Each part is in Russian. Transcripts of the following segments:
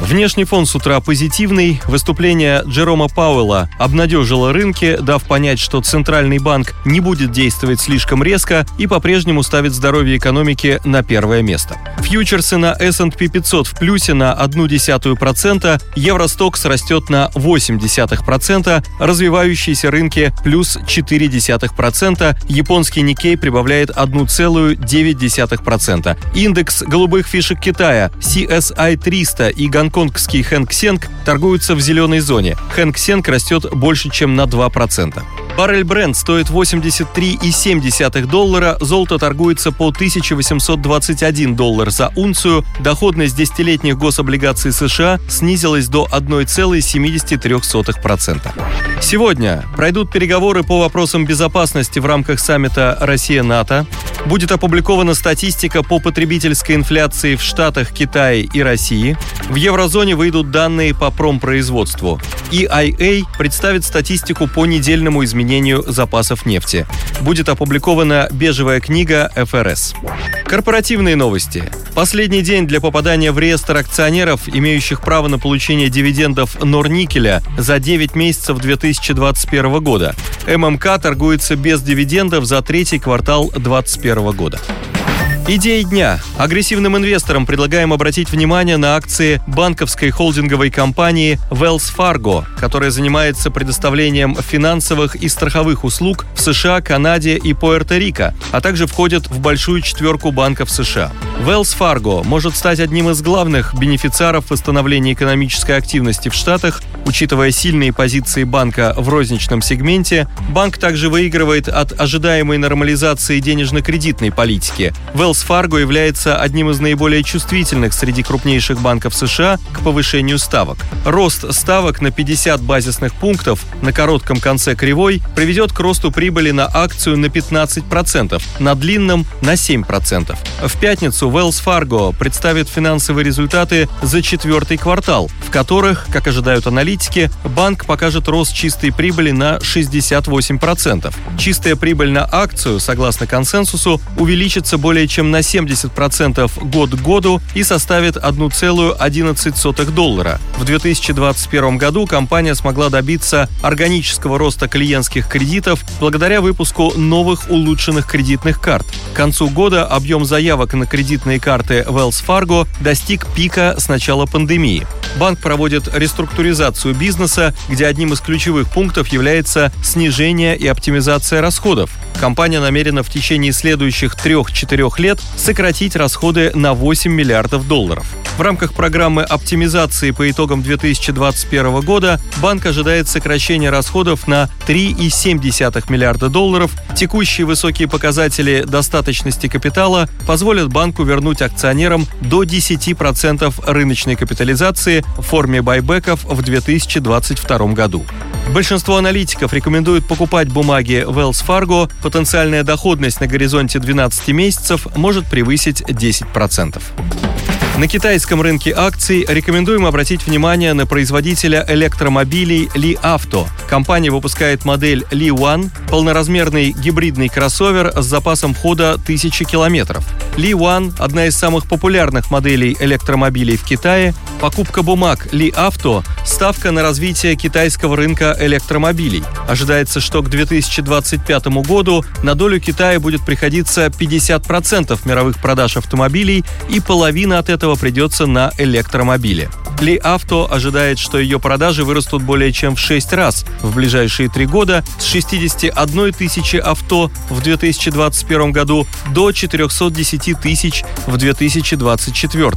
Внешний фон с утра позитивный. Выступление Джерома Пауэлла обнадежило рынки, дав понять, что Центральный банк не будет действовать слишком резко и по-прежнему ставит здоровье экономики на первое место. Фьючерсы на S&P 500 в плюсе на 0,1%, Евростокс растет на 0,8%, развивающиеся рынки плюс 0,4%, японский Никей прибавляет 1,9%. Индекс голубых фишек Китая CSI 300 и гонконгский Хэнк Сенг торгуются в зеленой зоне. Хэнк Сенг растет больше, чем на 2%. Баррель бренд стоит 83,7 доллара, золото торгуется по 1821 доллар за унцию, доходность десятилетних гособлигаций США снизилась до 1,73%. Сегодня пройдут переговоры по вопросам безопасности в рамках саммита Россия-НАТО. Будет опубликована статистика по потребительской инфляции в Штатах, Китае и России. В еврозоне выйдут данные по промпроизводству. EIA представит статистику по недельному изменению запасов нефти. Будет опубликована бежевая книга ФРС. Корпоративные новости. Последний день для попадания в реестр акционеров, имеющих право на получение дивидендов Норникеля за 9 месяцев 2021 года. ММК торгуется без дивидендов за третий квартал 2021 года. Идеи дня. Агрессивным инвесторам предлагаем обратить внимание на акции банковской холдинговой компании Wells Fargo, которая занимается предоставлением финансовых и страховых услуг в США, Канаде и Пуэрто-Рико, а также входит в большую четверку банков США. Wells Fargo может стать одним из главных бенефициаров восстановления экономической активности в Штатах, учитывая сильные позиции банка в розничном сегменте. Банк также выигрывает от ожидаемой нормализации денежно-кредитной политики. Wells Fargo является одним из наиболее чувствительных среди крупнейших банков США к повышению ставок. Рост ставок на 50 базисных пунктов на коротком конце кривой приведет к росту прибыли на акцию на 15%, на длинном – на 7%. В пятницу Wells Fargo представит финансовые результаты за четвертый квартал, в которых, как ожидают аналитики, банк покажет рост чистой прибыли на 68%. Чистая прибыль на акцию, согласно консенсусу, увеличится более чем на 70% год к году и составит 1,11 доллара. В 2021 году компания смогла добиться органического роста клиентских кредитов благодаря выпуску новых улучшенных кредитных карт. К концу года объем заявок на кредитные карты Wells Fargo достиг пика с начала пандемии. Банк проводит реструктуризацию бизнеса, где одним из ключевых пунктов является снижение и оптимизация расходов. Компания намерена в течение следующих 3-4 лет сократить расходы на 8 миллиардов долларов. В рамках программы оптимизации по итогам 2021 года банк ожидает сокращения расходов на 3,7 миллиарда долларов. Текущие высокие показатели достаточности капитала позволят банку вернуть акционерам до 10% рыночной капитализации в форме байбеков в 2022 году. Большинство аналитиков рекомендуют покупать бумаги Wells Fargo. Потенциальная доходность на горизонте 12 месяцев может превысить 10%. На китайском рынке акций рекомендуем обратить внимание на производителя электромобилей Li Auto. Компания выпускает модель Li One, полноразмерный гибридный кроссовер с запасом хода 1000 километров. Li One – одна из самых популярных моделей электромобилей в Китае. Покупка бумаг Li Auto – ставка на развитие китайского рынка электромобилей. Ожидается, что к 2025 году на долю Китая будет приходиться 50% мировых продаж автомобилей и половина от этого придется на электромобили. Ли Авто ожидает, что ее продажи вырастут более чем в 6 раз в ближайшие три года с 61 тысячи авто в 2021 году до 410 тысяч в 2024.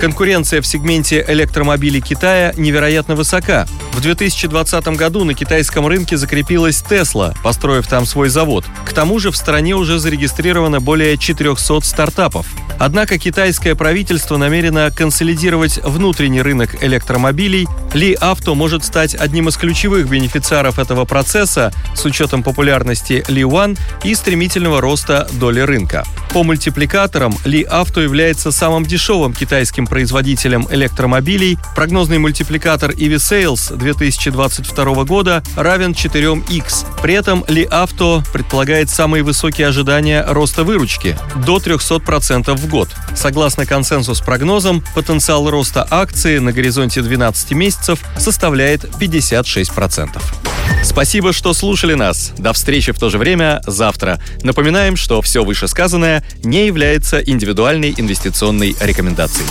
Конкуренция в сегменте электромобилей Китая невероятно высока. В 2020 году на китайском рынке закрепилась Tesla, построив там свой завод. К тому же в стране уже зарегистрировано более 400 стартапов. Однако китайское правительство намерено консолидировать внутренний рынок электромобилей. Ли Авто может стать одним из ключевых бенефициаров этого процесса с учетом популярности Ли One и стремительного роста доли рынка. По мультипликаторам Ли Авто является самым дешевым китайским производителем электромобилей. Прогнозный мультипликатор EV Sales 2022 года равен 4x. При этом Ли Авто предполагает самые высокие ожидания роста выручки – до 300% год. Согласно консенсус-прогнозам, потенциал роста акции на горизонте 12 месяцев составляет 56%. Спасибо, что слушали нас. До встречи в то же время завтра. Напоминаем, что все вышесказанное не является индивидуальной инвестиционной рекомендацией.